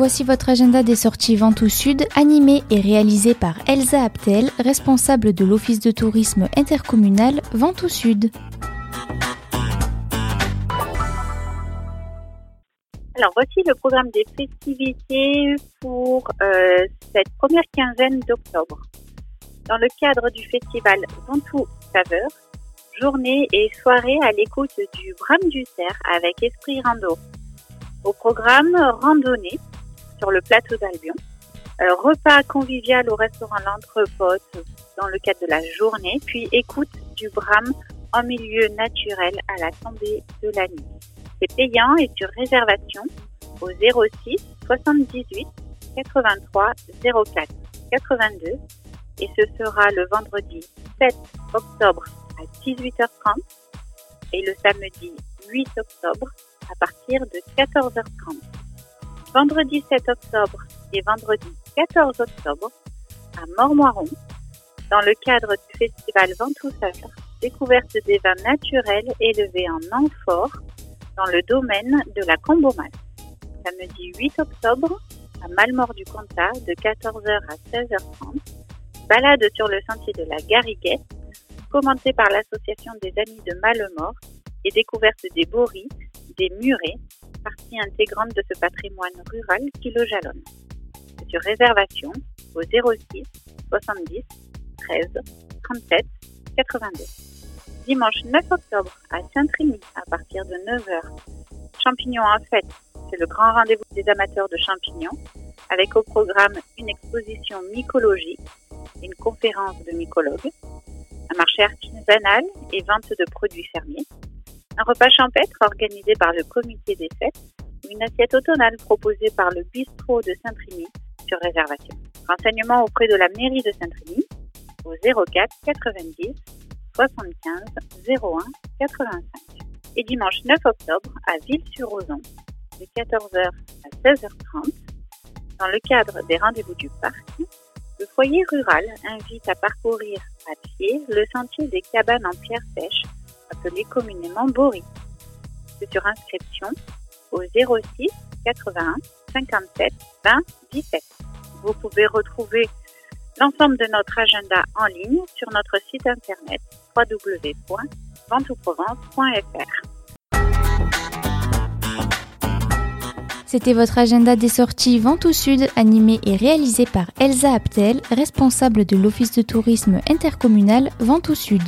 Voici votre agenda des sorties Ventoux Sud, animé et réalisé par Elsa Aptel, responsable de l'Office de tourisme intercommunal Ventoux Sud. Alors voici le programme des festivités pour euh, cette première quinzaine d'octobre. Dans le cadre du festival Ventoux Saveur, journée et soirée à l'écoute du Bram du Cerf avec Esprit Rando. Au programme, randonnée sur le plateau d'Albion, euh, repas convivial au restaurant L'Entrepote dans le cadre de la journée, puis écoute du Bram en milieu naturel à la tombée de la nuit. C'est payant et sur réservation au 06 78 83 04 82 et ce sera le vendredi 7 octobre à 18h30 et le samedi 8 octobre à partir de 14h30. Vendredi 7 octobre et vendredi 14 octobre à Mormoiron, dans le cadre du festival Ventoux découverte des vins naturels élevés en amphore dans le domaine de la Combomasse. Samedi 8 octobre à Malmort du Comtat de 14h à 16h30, balade sur le sentier de la Gariguette commentée par l'association des Amis de Malemort et découverte des boris, des murets, intégrante de ce patrimoine rural qui le jalonne. Sur réservation au 06 70 13 37 82. Dimanche 9 octobre à Saint-Trémy à partir de 9h. Champignons en fête, c'est le grand rendez-vous des amateurs de champignons avec au programme une exposition mycologique, une conférence de mycologues, un marché artisanal et vente de produits fermiers, un repas champêtre organisé par le comité des fêtes une assiette automnale proposée par le bistrot de Saint-Trémy sur réservation. Renseignements auprès de la mairie de Saint-Trémy au 04 90 75 01 85. Et dimanche 9 octobre à Ville-sur-Ozon de 14h à 16h30 dans le cadre des rendez-vous du parc le foyer rural invite à parcourir à pied le sentier des cabanes en pierre sèche, appelé communément Bory. C'est sur inscription au 06 81 57 20 17. Vous pouvez retrouver l'ensemble de notre agenda en ligne sur notre site internet www.ventouprovence.fr. C'était votre agenda des sorties Ventoux Sud, animé et réalisé par Elsa Aptel, responsable de l'Office de tourisme intercommunal Ventoux Sud.